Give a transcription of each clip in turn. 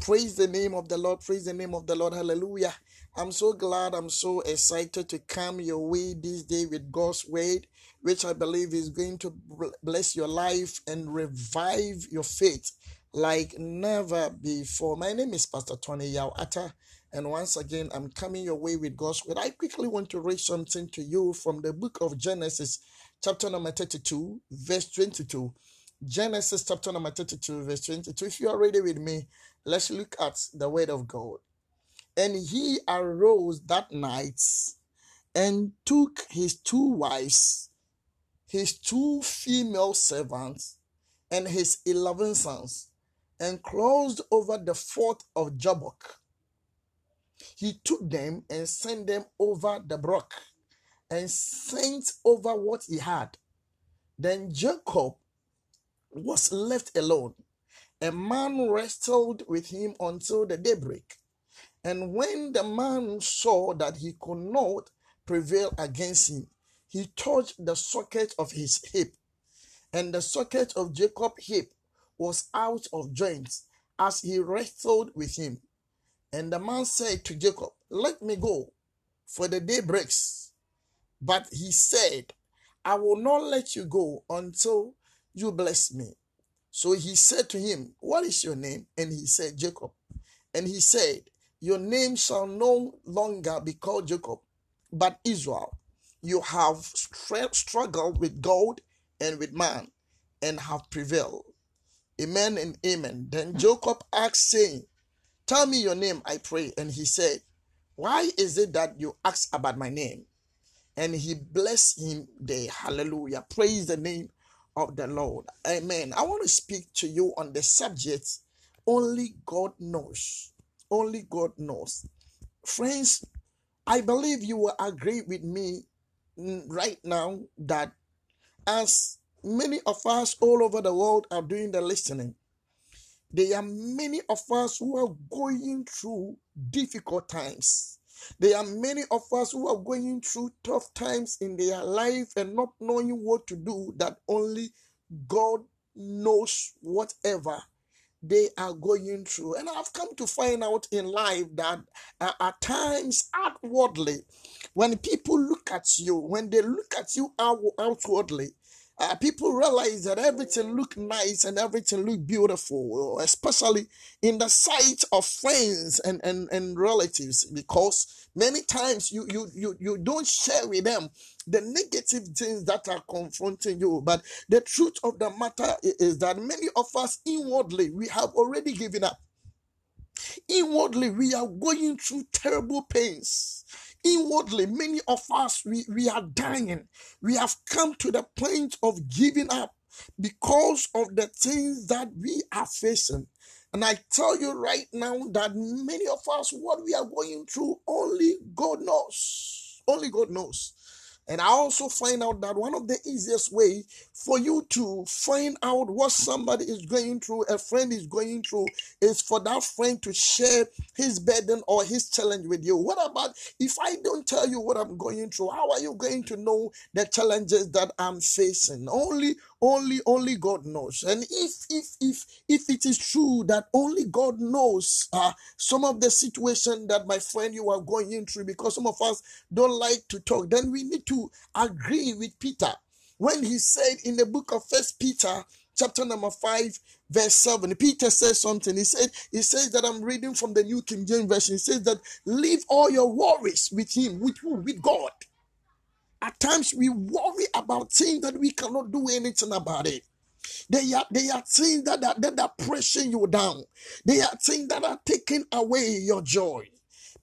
Praise the name of the Lord. Praise the name of the Lord. Hallelujah. I'm so glad. I'm so excited to come your way this day with God's word, which I believe is going to bless your life and revive your faith like never before. My name is Pastor Tony Yao Atta, and once again, I'm coming your way with God's word. I quickly want to read something to you from the book of Genesis, chapter number 32, verse 22. Genesis chapter number 32, verse 22. If you are ready with me, let's look at the word of God. And he arose that night and took his two wives, his two female servants, and his eleven sons, and crossed over the fort of Jabbok. He took them and sent them over the brook and sent over what he had. Then Jacob was left alone. A man wrestled with him until the daybreak. And when the man saw that he could not prevail against him, he touched the socket of his hip. And the socket of Jacob's hip was out of joint as he wrestled with him. And the man said to Jacob, Let me go, for the day breaks. But he said, I will not let you go until you bless me. So he said to him, What is your name? And he said, Jacob. And he said, Your name shall no longer be called Jacob, but Israel. You have struggled with God and with man and have prevailed. Amen and amen. Then Jacob asked, saying, Tell me your name, I pray. And he said, Why is it that you ask about my name? And he blessed him there. Hallelujah. Praise the name of the Lord. Amen. I want to speak to you on the subject only God knows. Only God knows. Friends, I believe you will agree with me right now that as many of us all over the world are doing the listening, there are many of us who are going through difficult times. There are many of us who are going through tough times in their life and not knowing what to do, that only God knows whatever they are going through. And I've come to find out in life that uh, at times, outwardly, when people look at you, when they look at you out- outwardly, uh, people realize that everything look nice and everything look beautiful, especially in the sight of friends and, and, and relatives, because many times you, you, you, you don't share with them the negative things that are confronting you. But the truth of the matter is that many of us inwardly, we have already given up. Inwardly, we are going through terrible pains inwardly many of us we, we are dying. We have come to the point of giving up because of the things that we are facing. And i tell you right now that many of us what we are going through only god knows. Only god knows and I also find out that one of the easiest way for you to find out what somebody is going through, a friend is going through, is for that friend to share his burden or his challenge with you. What about if I don't tell you what I'm going through? How are you going to know the challenges that I'm facing? Only only only god knows. And if if if if it is true that only god knows uh, some of the situation that my friend you are going into, because some of us don't like to talk then we need to agree with peter. When he said in the book of first peter chapter number 5 verse 7 peter says something. He said he says that i'm reading from the new king james version. He says that leave all your worries with him with who with god at times we worry about things that we cannot do anything about it. They are, they are things that are, that are pressing you down. They are things that are taking away your joy.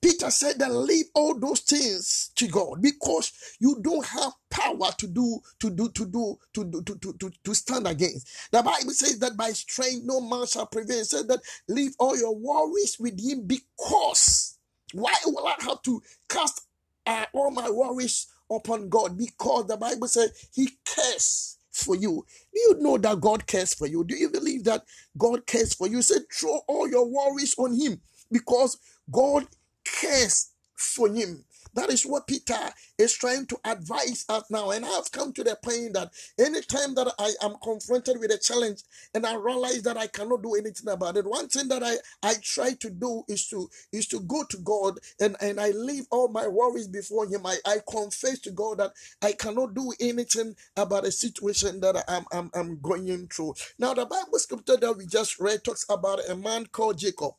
Peter said that leave all those things to God because you don't have power to do to do to do to do to, to, to, to stand against. The Bible says that by strength no man shall prevail. It says that leave all your worries with him because why will I have to cast uh, all my worries upon God because the Bible says He cares for you. Do you know that God cares for you? Do you believe that God cares for you? Say, throw all your worries on Him because God cares for Him. That is what Peter is trying to advise us now. And I've come to the point that anytime that I am confronted with a challenge and I realize that I cannot do anything about it, one thing that I, I try to do is to is to go to God and, and I leave all my worries before him. I, I confess to God that I cannot do anything about a situation that I'm, I'm, I'm going through. Now, the Bible scripture that we just read talks about a man called Jacob.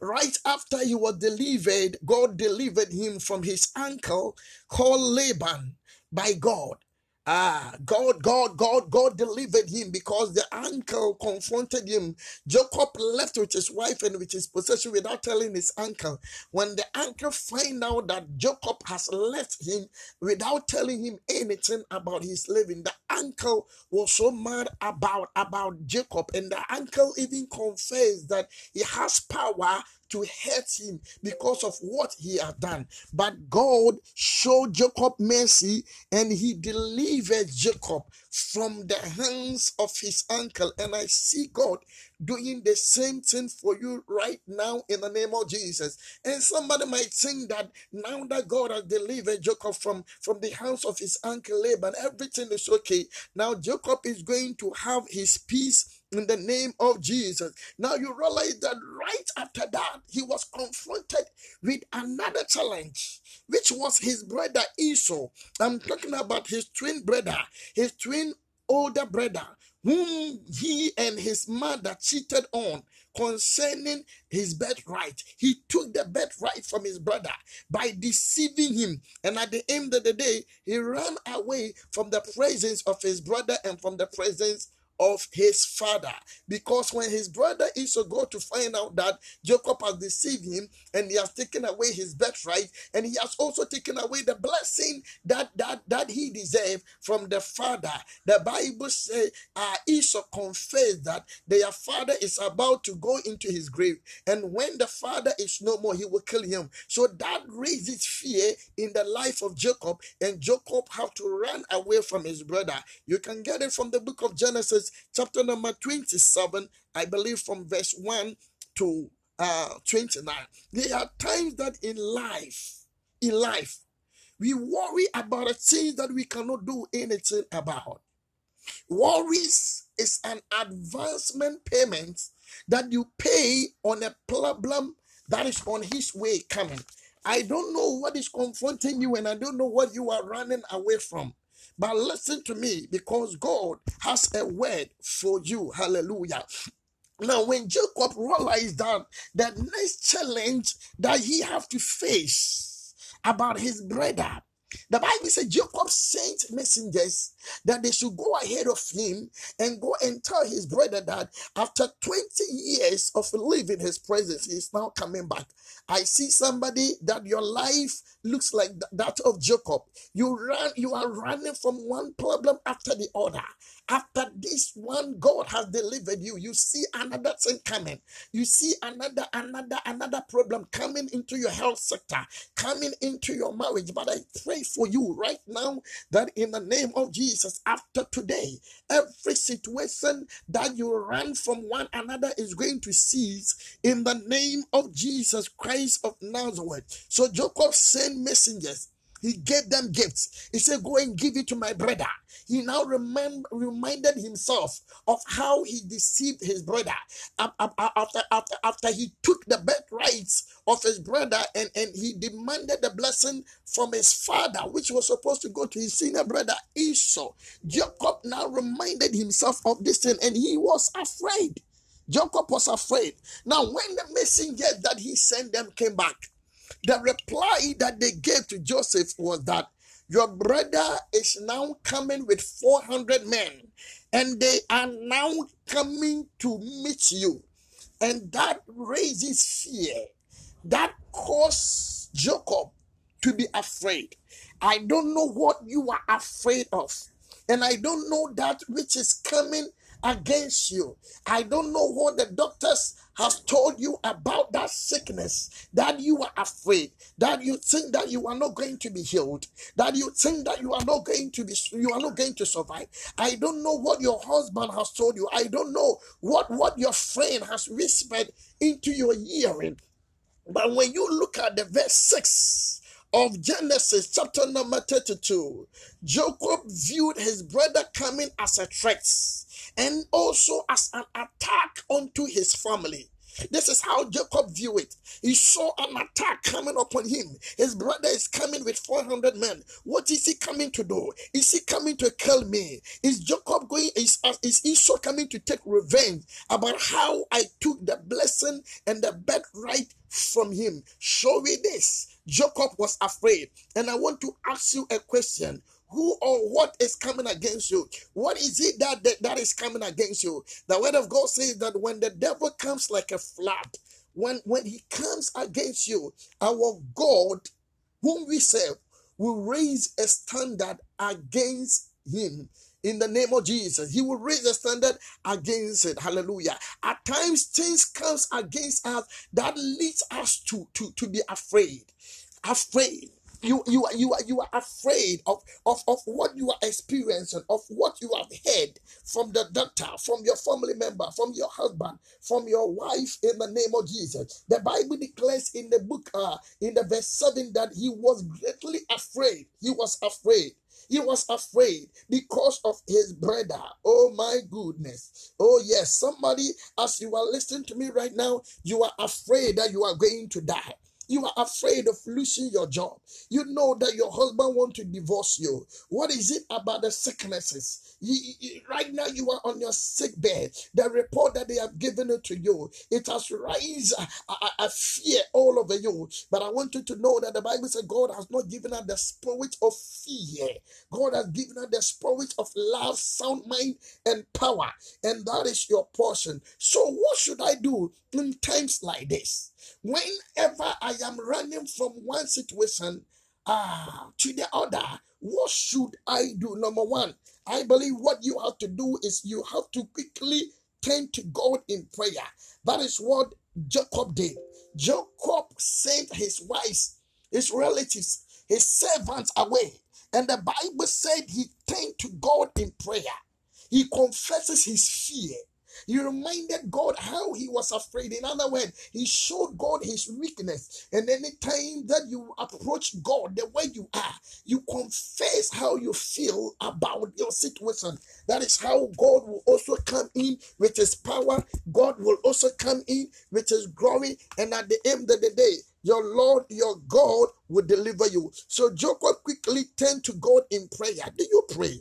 Right after he was delivered, God delivered him from his uncle called Laban by God. Ah, God, God, God, God delivered him because the uncle confronted him. Jacob left with his wife and with his possession without telling his uncle. When the uncle find out that Jacob has left him without telling him anything about his living, the uncle was so mad about about Jacob, and the uncle even confessed that he has power to hurt him because of what he had done. But God showed Jacob mercy and he delivered Jacob from the hands of his uncle. And I see God doing the same thing for you right now in the name of Jesus. And somebody might think that now that God has delivered Jacob from, from the hands of his uncle Laban, everything is okay. Now Jacob is going to have his peace in the name of Jesus. Now you realize that right after that, he was confronted with another challenge, which was his brother Esau. I'm talking about his twin brother, his twin older brother, whom he and his mother cheated on concerning his birthright. He took the birthright from his brother by deceiving him. And at the end of the day, he ran away from the presence of his brother and from the presence of his father. Because when his brother Esau go to find out that Jacob has deceived him and he has taken away his birthright and he has also taken away the blessing that that that he deserved from the father. The Bible says uh, Esau confessed that their father is about to go into his grave, and when the father is no more, he will kill him. So that raises fear in the life of Jacob, and Jacob have to run away from his brother. You can get it from the book of Genesis chapter number 27, I believe from verse 1 to uh, 29. There are times that in life, in life, we worry about a thing that we cannot do anything about. Worries is an advancement payment that you pay on a problem that is on his way coming. I don't know what is confronting you, and I don't know what you are running away from. But listen to me because God has a word for you. Hallelujah. Now, when Jacob realized that the next challenge that he have to face about his brother the Bible says Jacob sent messengers that they should go ahead of him and go and tell his brother that after 20 years of living his presence, he is now coming back. I see somebody that your life looks like that of Jacob. You run, you are running from one problem after the other. After this one, God has delivered you. You see another thing coming. You see another, another, another problem coming into your health sector, coming into your marriage. But I pray for you right now that in the name of Jesus, after today, every situation that you run from one another is going to cease in the name of Jesus Christ of Nazareth. So Jacob sent messengers he gave them gifts. He said, Go and give it to my brother. He now reminded himself of how he deceived his brother after, after, after he took the birthrights of his brother and, and he demanded the blessing from his father, which was supposed to go to his senior brother Esau. Jacob now reminded himself of this thing and he was afraid. Jacob was afraid. Now, when the messenger that he sent them came back, the reply that they gave to Joseph was that your brother is now coming with 400 men and they are now coming to meet you. And that raises fear. That causes Jacob to be afraid. I don't know what you are afraid of. And I don't know that which is coming against you. I don't know what the doctors has told you about that sickness that you are afraid that you think that you are not going to be healed that you think that you are not going to be you are not going to survive. I don't know what your husband has told you. I don't know what what your friend has whispered into your hearing. But when you look at the verse 6 of Genesis, chapter number 32, Jacob viewed his brother coming as a threat and also as an attack onto his family. This is how Jacob viewed it. He saw an attack coming upon him. His brother is coming with 400 men. What is he coming to do? Is he coming to kill me? Is Jacob going, is, uh, is Esau coming to take revenge about how I took the blessing and the birthright from him? Show me this. Jacob was afraid. And I want to ask you a question who or what is coming against you what is it that, that that is coming against you the word of god says that when the devil comes like a flood when when he comes against you our god whom we serve will raise a standard against him in the name of Jesus. He will raise a standard against it. Hallelujah. At times things comes against us that leads us to, to, to be afraid. Afraid you you are you are you are afraid of, of of what you are experiencing of what you have heard from the doctor from your family member from your husband from your wife in the name of jesus the bible declares in the book uh in the verse 7 that he was greatly afraid he was afraid he was afraid because of his brother. Oh my goodness. Oh yes, somebody, as you are listening to me right now, you are afraid that you are going to die. You are afraid of losing your job. You know that your husband want to divorce you. What is it about the sicknesses? You, you, right now, you are on your sick bed. The report that they have given it to you, it has raised a, a, a fear all over you. But I want you to know that the Bible says God has not given us the spirit of fear. God has given us the spirit of love, sound mind, and power. And that is your portion. So, what should I do in times like this? Whenever I am running from one situation ah, to the other, what should I do? Number one, I believe what you have to do is you have to quickly turn to God in prayer. That is what Jacob did. Jacob sent his wives, his relatives, his servants away. And the Bible said he turned to God in prayer. He confesses his fear. He reminded God how he was afraid. In other words, he showed God his weakness. And anytime that you approach God the way you are, you confess how you feel about your situation. That is how God will also come in with his power. God will also come in with his glory. And at the end of the day, your Lord, your God will deliver you. So Jacob quickly turned to God in prayer. Do you pray?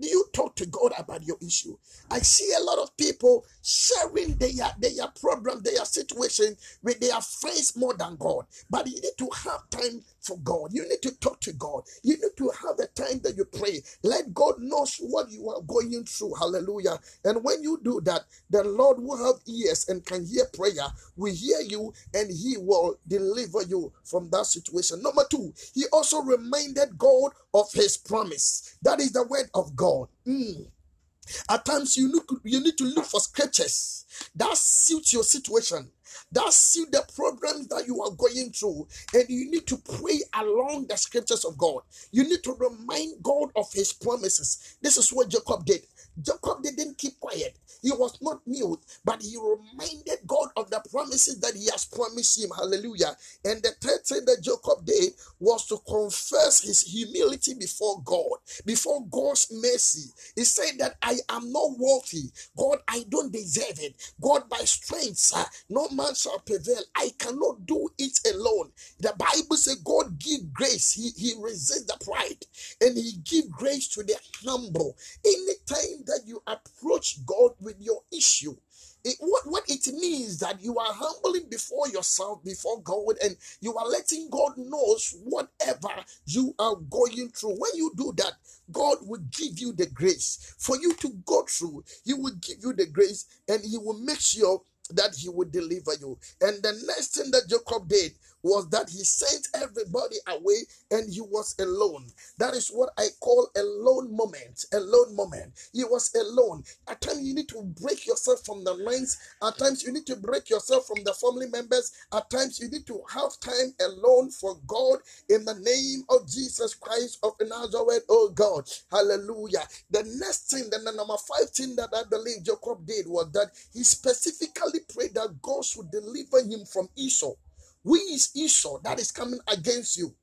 Do you talk to God about your issue? I see a lot of people sharing their, their problem, their situation with their friends more than God. But you need to have time for God. You need to talk to God. You need to have a time that you pray. Let God know what you are going through. Hallelujah. And when you do that, the Lord will have ears and can hear prayer, will hear you, and He will deliver you from that situation. Number two, He also reminded God of His promise. That is the word of God. Mm. At times, you to, you need to look for scriptures that suit your situation, that suit the problems that you are going through, and you need to pray along the scriptures of God. You need to remind God of His promises. This is what Jacob did. Jacob didn't keep quiet. He was not mute, but he reminded God of the promises that he has promised him. Hallelujah. And the third thing that Jacob did was to confess his humility before God, before God's mercy. He said that I am not worthy. God, I don't deserve it. God, by strength, uh, no man shall prevail. I cannot do it alone. The Bible says God give grace. He, he resists the pride and he give grace to the humble. Anytime that you approach God with your issue, it, what, what it means that you are humbling before yourself, before God, and you are letting God knows whatever you are going through. When you do that, God will give you the grace for you to go through. He will give you the grace and He will make sure that He would deliver you. And the next thing that Jacob did was that he sent everybody away and he was alone. That is what I call a lone moment. A lone moment. He was alone. At times you need to break yourself from the lines. At times you need to break yourself from the family members. At times you need to have time alone for God in the name of Jesus Christ of Nazareth. Oh God. Hallelujah. The next thing, then the number five thing that I believe Jacob did was that he specifically prayed that God should deliver him from Esau. Who is Esau that is coming against you?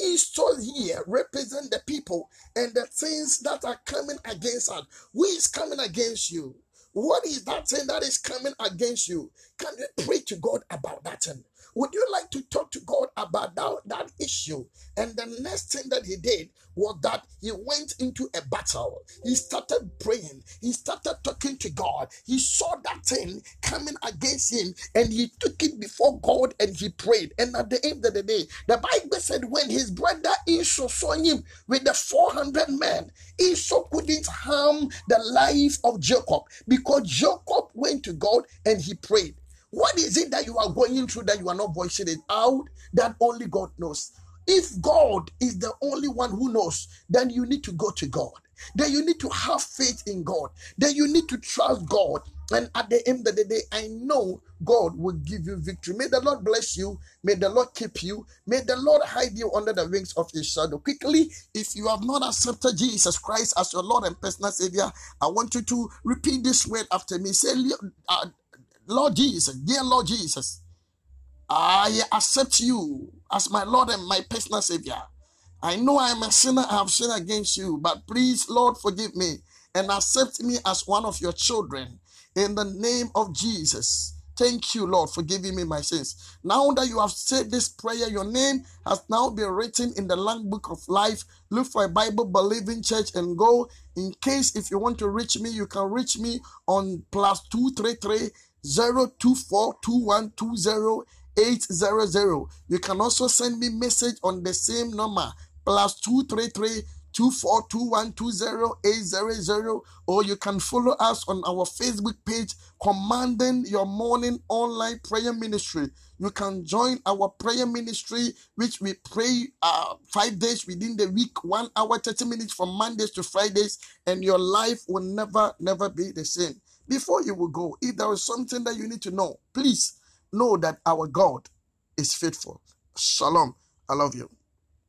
Esau here represent the people and the things that are coming against us. Who is coming against you? What is that thing that is coming against you? Can you pray to God about that thing? Would you like to talk to God about that, that issue? And the next thing that he did was that he went into a battle. He started praying. He started talking to God. He saw that thing coming against him and he took it before God and he prayed. And at the end of the day, the Bible said when his brother Esau saw him with the 400 men, Esau couldn't harm the life of Jacob because Jacob went to God and he prayed. What is it that you are going through that you are not voicing it out? That only God knows. If God is the only one who knows, then you need to go to God. Then you need to have faith in God. Then you need to trust God. And at the end of the day, I know God will give you victory. May the Lord bless you. May the Lord keep you. May the Lord hide you under the wings of His shadow. Quickly, if you have not accepted Jesus Christ as your Lord and personal Savior, I want you to repeat this word after me. Say, Lord Jesus, dear Lord Jesus, I accept you as my Lord and my personal Savior. I know I am a sinner, I have sinned against you, but please, Lord, forgive me and accept me as one of your children in the name of Jesus. Thank you, Lord, for giving me my sins. Now that you have said this prayer, your name has now been written in the long book of life. Look for a Bible believing church and go. In case if you want to reach me, you can reach me on plus 233 0242120800. You can also send me message on the same number plus 233 24212080 or you can follow us on our Facebook page commanding your morning online prayer ministry. You can join our prayer ministry which we pray uh, five days within the week one hour 30 minutes from mondays to fridays and your life will never never be the same before you will go, if there is something that you need to know, please know that our God is faithful. Shalom. I love you.